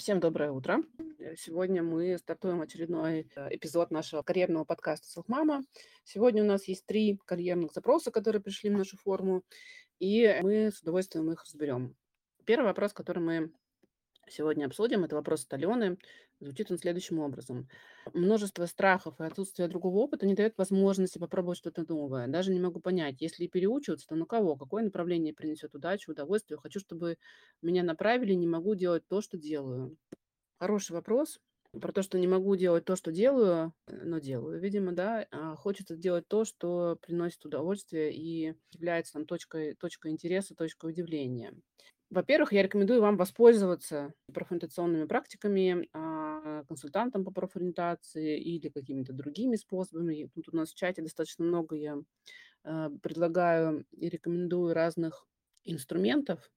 Всем доброе утро. Э, сегодня мы стартуем очередной э, эпизод нашего карьерного подкаста «Селфмама». Сегодня у нас есть три карьерных запроса, которые пришли в нашу форму, и мы с удовольствием их разберем. Первый вопрос, который мы сегодня обсудим, это вопрос от Алены. Звучит он следующим образом. Множество страхов и отсутствие другого опыта не дает возможности попробовать что-то новое. Даже не могу понять, если переучиваться, то на кого? Какое направление принесет удачу, удовольствие? Хочу, чтобы меня направили, не могу делать то, что делаю. Хороший вопрос. Про то, что не могу делать то, что делаю, но делаю, видимо, да. А хочется делать то, что приносит удовольствие и является там точкой, точкой интереса, точкой удивления. Во-первых, я рекомендую вам воспользоваться профориентационными практиками, а, консультантом по профориентации или какими-то другими способами. Тут у нас в чате достаточно много я а, предлагаю и рекомендую разных инструментов,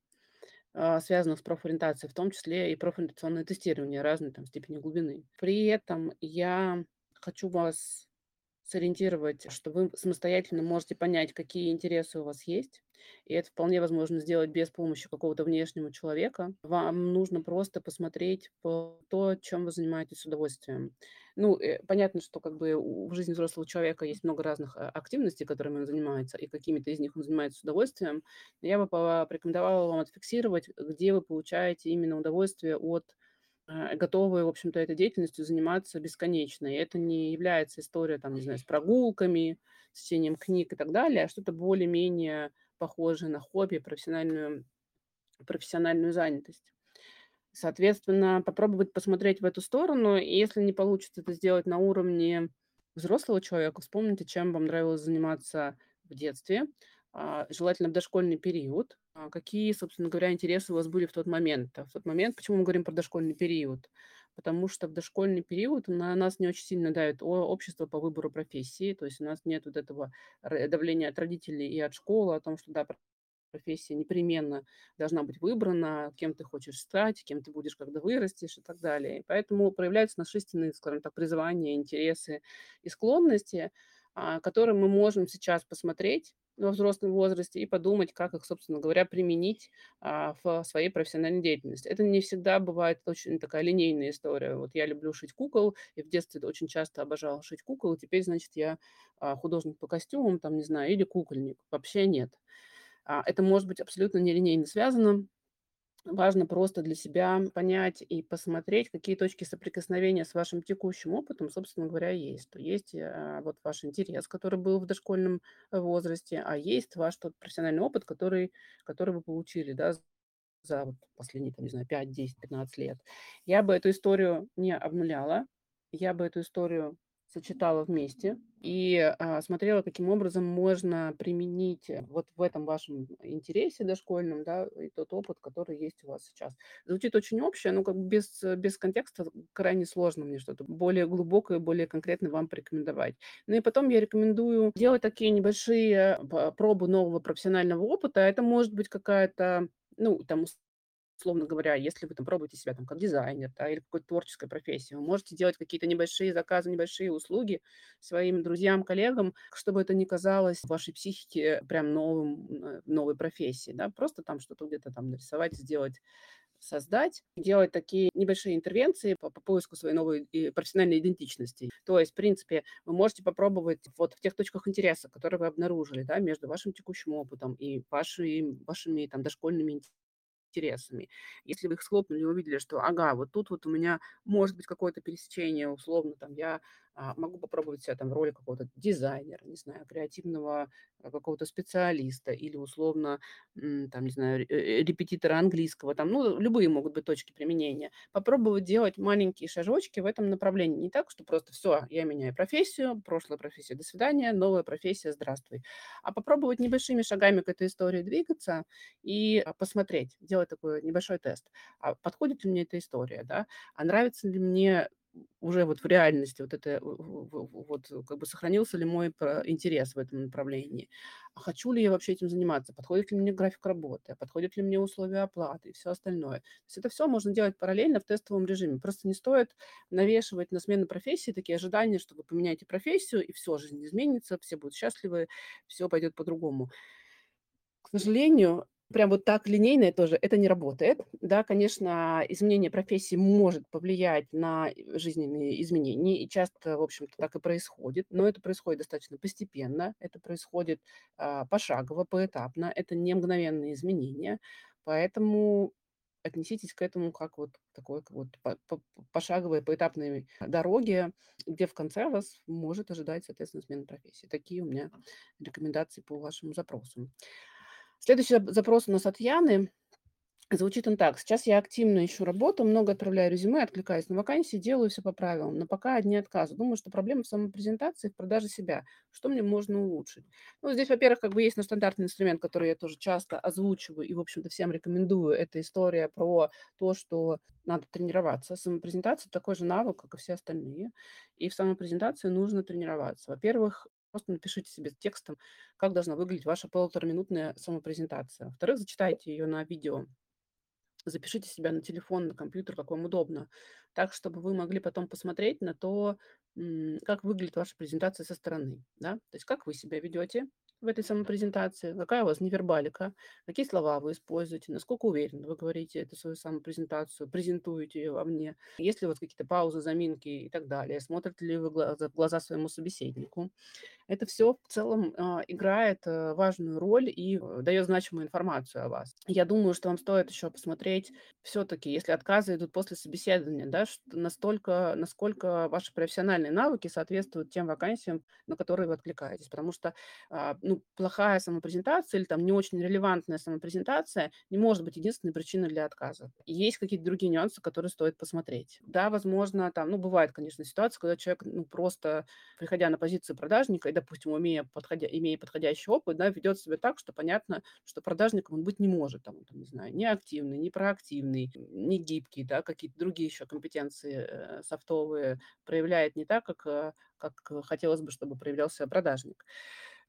а, связанных с профориентацией, в том числе и профориентационное тестирование разной там степени глубины. При этом я хочу вас сориентировать, что вы самостоятельно можете понять, какие интересы у вас есть. И это вполне возможно сделать без помощи какого-то внешнего человека. Вам нужно просто посмотреть по то, чем вы занимаетесь с удовольствием. Ну, э, понятно, что как бы в жизни взрослого человека есть много разных а, активностей, которыми он занимается, и какими-то из них он занимается с удовольствием. Но я бы порекомендовала вам отфиксировать, где вы получаете именно удовольствие от готовы, в общем-то, этой деятельностью заниматься бесконечно. И это не является история, там, не знаю, с прогулками, с чтением книг и так далее, а что-то более-менее похожее на хобби, профессиональную, профессиональную занятость. Соответственно, попробовать посмотреть в эту сторону, и если не получится это сделать на уровне взрослого человека, вспомните, чем вам нравилось заниматься в детстве, а, желательно в дошкольный период, какие, собственно говоря, интересы у вас были в тот момент. А в тот момент, почему мы говорим про дошкольный период? Потому что в дошкольный период на нас не очень сильно давит общество по выбору профессии, то есть у нас нет вот этого давления от родителей и от школы о том, что да, профессия непременно должна быть выбрана, кем ты хочешь стать, кем ты будешь, когда вырастешь и так далее. И поэтому проявляются наши скажем так, призвания, интересы и склонности, которые мы можем сейчас посмотреть во взрослом возрасте и подумать, как их, собственно говоря, применить а, в своей профессиональной деятельности. Это не всегда бывает очень такая линейная история. Вот я люблю шить кукол, и в детстве очень часто обожала шить кукол, и теперь, значит, я а, художник по костюмам, там, не знаю, или кукольник. Вообще нет. А, это может быть абсолютно нелинейно связано важно просто для себя понять и посмотреть, какие точки соприкосновения с вашим текущим опытом, собственно говоря, есть. То есть э, вот ваш интерес, который был в дошкольном возрасте, а есть ваш тот профессиональный опыт, который, который вы получили, да, за последние, там, не знаю, 5, 10, 15 лет. Я бы эту историю не обнуляла, я бы эту историю сочетала вместе и а, смотрела, каким образом можно применить вот в этом вашем интересе дошкольном, да, и тот опыт, который есть у вас сейчас. Звучит очень общее, но как бы без, без контекста крайне сложно мне что-то более глубокое, более конкретно вам порекомендовать. Ну и потом я рекомендую делать такие небольшие а, пробы нового профессионального опыта. Это может быть какая-то ну, там, условно говоря, если вы там пробуете себя там как дизайнер, да, или какой-то творческой профессии, вы можете делать какие-то небольшие заказы, небольшие услуги своим друзьям, коллегам, чтобы это не казалось вашей психике прям новым, новой профессией, да, просто там что-то где-то там нарисовать, сделать создать, делать такие небольшие интервенции по, по поиску своей новой профессиональной идентичности. То есть, в принципе, вы можете попробовать вот в тех точках интереса, которые вы обнаружили, да, между вашим текущим опытом и вашими, вашими там дошкольными интересами. Если вы их схлопнули и увидели, что, ага, вот тут вот у меня может быть какое-то пересечение, условно, там, я могу попробовать себя там в роли какого-то дизайнера, не знаю, креативного а, какого-то специалиста или условно, там, не знаю, э, репетитора английского, там, ну, любые могут быть точки применения. Попробовать делать маленькие шажочки в этом направлении. Не так, что просто все, я меняю профессию, прошлая профессия, до свидания, новая профессия, здравствуй. А попробовать небольшими шагами к этой истории двигаться и а, посмотреть, делать такой небольшой тест. А подходит ли мне эта история, да? А нравится ли мне уже вот в реальности вот это вот как бы сохранился ли мой интерес в этом направлении, а хочу ли я вообще этим заниматься, подходит ли мне график работы, подходят ли мне условия оплаты и все остальное. То есть это все можно делать параллельно в тестовом режиме. Просто не стоит навешивать на смену профессии такие ожидания, что вы поменяете профессию, и все, жизнь изменится, все будут счастливы, все пойдет по-другому. К сожалению, прям вот так линейное тоже это не работает. Да, конечно, изменение профессии может повлиять на жизненные изменения, и часто, в общем-то, так и происходит, но это происходит достаточно постепенно, это происходит а, пошагово, поэтапно, это не мгновенные изменения, поэтому отнеситесь к этому как вот такой вот пошаговой, поэтапной дороге, где в конце вас может ожидать, соответственно, смена профессии. Такие у меня рекомендации по вашему запросу. Следующий запрос у нас от Яны. Звучит он так. Сейчас я активно ищу работу, много отправляю резюме, откликаюсь на вакансии, делаю все по правилам, но пока одни отказы. Думаю, что проблема в самопрезентации, в продаже себя. Что мне можно улучшить? Ну, здесь, во-первых, как бы есть наш стандартный инструмент, который я тоже часто озвучиваю и, в общем-то, всем рекомендую. Это история про то, что надо тренироваться. Самопрезентация такой же навык, как и все остальные. И в самопрезентации нужно тренироваться. Во-первых, Просто напишите себе текстом, как должна выглядеть ваша полутораминутная самопрезентация. Во-вторых, зачитайте ее на видео. Запишите себя на телефон, на компьютер, как вам удобно, так, чтобы вы могли потом посмотреть на то, как выглядит ваша презентация со стороны. Да? То есть как вы себя ведете, в этой самопрезентации, какая у вас невербалика, какие слова вы используете, насколько уверенно вы говорите эту свою самопрезентацию, презентуете ее во мне, есть ли вас какие-то паузы, заминки и так далее, смотрите ли вы в глаза своему собеседнику. Это все в целом э, играет э, важную роль и э, дает значимую информацию о вас. Я думаю, что вам стоит еще посмотреть все-таки, если отказы идут после собеседования, да, настолько, насколько ваши профессиональные навыки соответствуют тем вакансиям, на которые вы откликаетесь. Потому что э, ну, плохая самопрезентация или там не очень релевантная самопрезентация не может быть единственной причиной для отказа. Есть какие-то другие нюансы, которые стоит посмотреть. Да, возможно, там, ну, бывает, конечно, ситуация, когда человек, ну, просто, приходя на позицию продажника допустим, имея, подходя, имея подходящий опыт, да, ведет себя так, что понятно, что продажником он быть не может, там, там не знаю, не активный, не проактивный, не гибкий, да, какие-то другие еще компетенции э, софтовые проявляет не так, как, э, как хотелось бы, чтобы проявлялся продажник.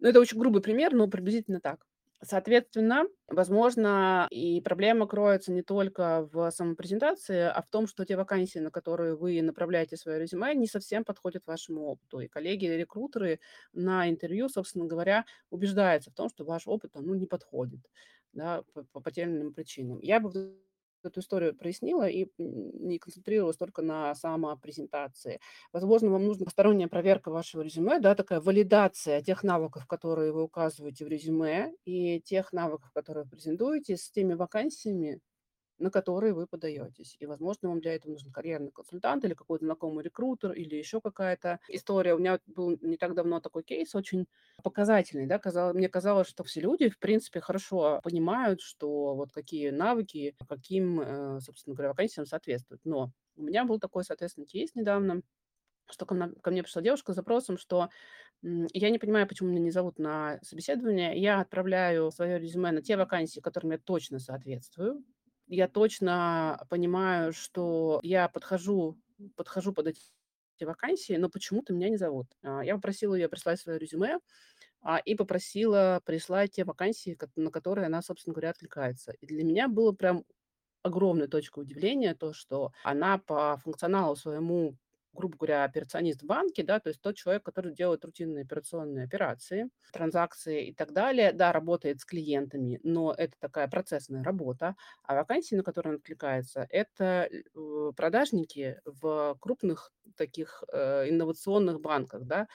Ну, это очень грубый пример, но приблизительно так. Соответственно, возможно, и проблема кроется не только в самопрезентации, а в том, что те вакансии, на которые вы направляете свое резюме, не совсем подходят вашему опыту. И коллеги или рекрутеры на интервью, собственно говоря, убеждаются в том, что ваш опыт ну, не подходит да, по, по, тем причинам. Я бы эту историю прояснила и не концентрировалась только на самопрезентации. Возможно, вам нужна посторонняя проверка вашего резюме, да, такая валидация тех навыков, которые вы указываете в резюме, и тех навыков, которые вы презентуете, с теми вакансиями, на которые вы подаетесь. И, возможно, вам для этого нужен карьерный консультант или какой-то знакомый рекрутер или еще какая-то история. У меня был не так давно такой кейс очень показательный. Да? Казалось, мне казалось, что все люди, в принципе, хорошо понимают, что вот какие навыки, каким, э, собственно говоря, вакансиям соответствуют. Но у меня был такой, соответственно, кейс недавно, что ко мне, ко мне пришла девушка с запросом, что я не понимаю, почему меня не зовут на собеседование. Я отправляю свое резюме на те вакансии, которым я точно соответствую я точно понимаю, что я подхожу, подхожу под эти вакансии, но почему-то меня не зовут. А, я попросила ее прислать свое резюме а, и попросила прислать те вакансии, на которые она, собственно говоря, откликается. И для меня было прям огромной точкой удивления то, что она по функционалу своему грубо говоря, операционист в банке, да, то есть тот человек, который делает рутинные операционные операции, транзакции и так далее, да, работает с клиентами, но это такая процессная работа, а вакансии, на которые он откликается, это э, продажники в крупных таких э, инновационных банках, да,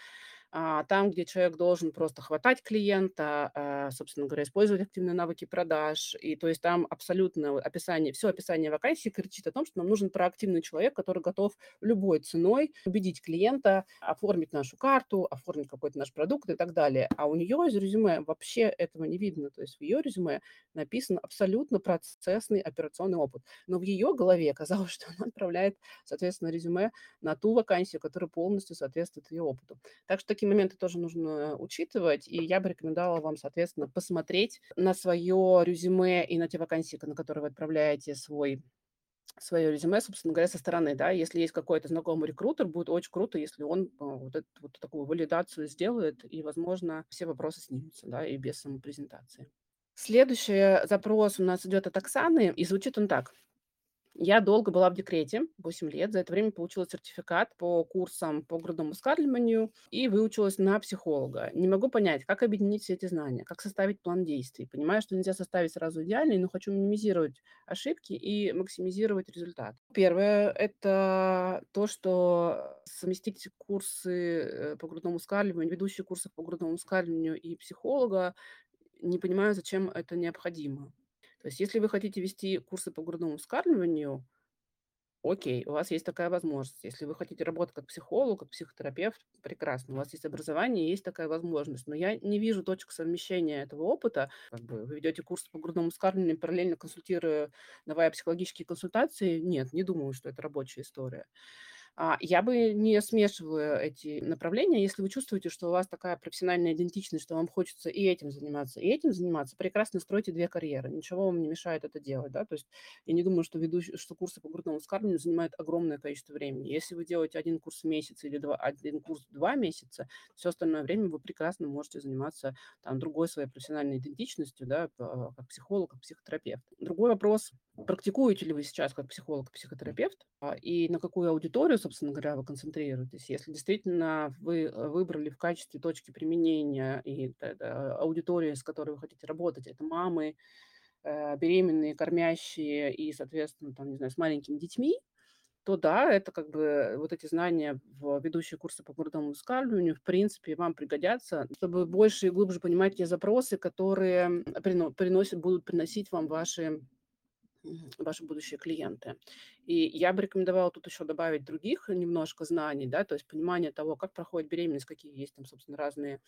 там, где человек должен просто хватать клиента, а, собственно говоря, использовать активные навыки продаж. И то есть там абсолютно описание, все описание вакансии кричит о том, что нам нужен проактивный человек, который готов любой ценой убедить клиента, оформить нашу карту, оформить какой-то наш продукт и так далее. А у нее из резюме вообще этого не видно. То есть в ее резюме написан абсолютно процессный операционный опыт. Но в ее голове оказалось, что она отправляет, соответственно, резюме на ту вакансию, которая полностью соответствует ее опыту. Так что такие моменты тоже нужно учитывать, и я бы рекомендовала вам, соответственно, посмотреть на свое резюме и на те вакансии, на которые вы отправляете свой свое резюме, собственно говоря, со стороны, да, если есть какой-то знакомый рекрутер, будет очень круто, если он а, вот, эту, вот такую валидацию сделает, и, возможно, все вопросы снимутся, да, и без самопрезентации. Следующий запрос у нас идет от Оксаны, и звучит он так. Я долго была в декрете, 8 лет. За это время получила сертификат по курсам по грудному вскармливанию и выучилась на психолога. Не могу понять, как объединить все эти знания, как составить план действий. Понимаю, что нельзя составить сразу идеальный, но хочу минимизировать ошибки и максимизировать результат. Первое– это то, что совместить курсы э, по грудному вскармливанию, ведущие курсы по грудному вскармливанию и психолога, не понимаю, зачем это необходимо. То есть если вы хотите вести курсы по грудному вскармливанию, окей, у вас есть такая возможность. Если вы хотите работать как психолог, как психотерапевт, прекрасно, у вас есть образование, есть такая возможность. Но я не вижу точек совмещения этого опыта. Как бы вы ведете курсы по грудному вскармливанию, параллельно консультируя, давая психологические консультации. Нет, не думаю, что это рабочая история. А, я бы не смешивала эти направления. Если вы чувствуете, что у вас такая профессиональная идентичность, что вам хочется и этим заниматься, и этим заниматься, прекрасно стройте две карьеры. Ничего вам не мешает это делать. Да? То есть я не думаю, что, ведущие, что курсы по грудному вскармливанию занимают огромное количество времени. Если вы делаете один курс в месяц или два, один курс в два месяца, все остальное время вы прекрасно можете заниматься там, другой своей профессиональной идентичностью, да, как психолог, как психотерапевт. Другой вопрос, практикуете ли вы сейчас как психолог, психотерапевт, а, и на какую аудиторию, собственно говоря, вы концентрируетесь. Если действительно вы э, выбрали в качестве точки применения и аудитории, с которой вы хотите работать, это мамы, э, беременные, кормящие и, соответственно, там, не знаю, с маленькими детьми, то да, это как бы вот эти знания в ведущие курсы по грудному вскармливанию, в принципе, вам пригодятся, чтобы больше и глубже понимать те запросы, которые приносят, будут приносить вам ваши ваши будущие клиенты. И я бы рекомендовала тут еще добавить других немножко знаний, да, то есть понимание того, как проходит беременность, какие есть там, собственно, разные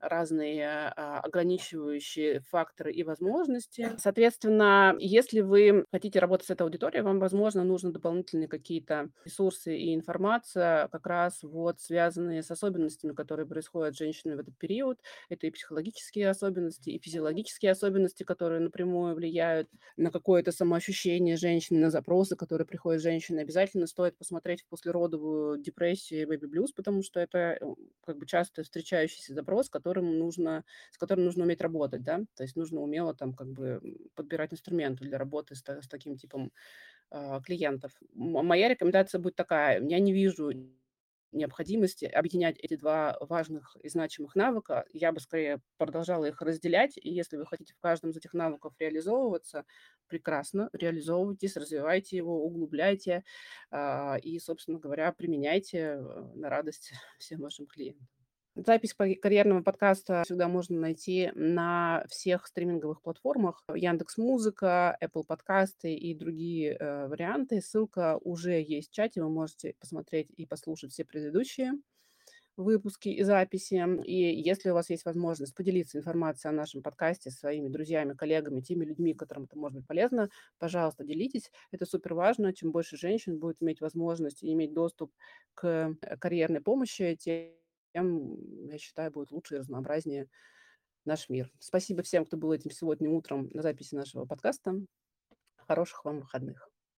разные а, ограничивающие факторы и возможности. Соответственно, если вы хотите работать с этой аудиторией, вам, возможно, нужны дополнительные какие-то ресурсы и информация, как раз вот связанные с особенностями, которые происходят с женщинами в этот период. Это и психологические особенности, и физиологические особенности, которые напрямую влияют на какое-то самоощущение женщины, на запросы, которые приходят женщины. Обязательно стоит посмотреть в послеродовую депрессию и бэби-блюз, потому что это э, как бы часто встречающийся запрос, которым нужно, с которым нужно уметь работать, да, то есть нужно умело там как бы подбирать инструменты для работы с, с таким типом э, клиентов. Моя рекомендация будет такая, я не вижу необходимости объединять эти два важных и значимых навыка. Я бы скорее продолжала их разделять, и если вы хотите в каждом из этих навыков реализовываться, прекрасно, реализовывайтесь, развивайте его, углубляйте э, и, собственно говоря, применяйте э, на радость всем вашим клиентам. Запись карьерного подкаста всегда можно найти на всех стриминговых платформах. Яндекс Музыка, Apple подкасты и другие э, варианты. Ссылка уже есть в чате, вы можете посмотреть и послушать все предыдущие выпуски и записи. И если у вас есть возможность поделиться информацией о нашем подкасте со своими друзьями, коллегами, теми людьми, которым это может быть полезно, пожалуйста, делитесь. Это супер важно. Чем больше женщин будет иметь возможность и иметь доступ к э, карьерной помощи, тем тем, я считаю, будет лучше и разнообразнее наш мир. Спасибо всем, кто был этим сегодня утром на записи нашего подкаста. Хороших вам выходных.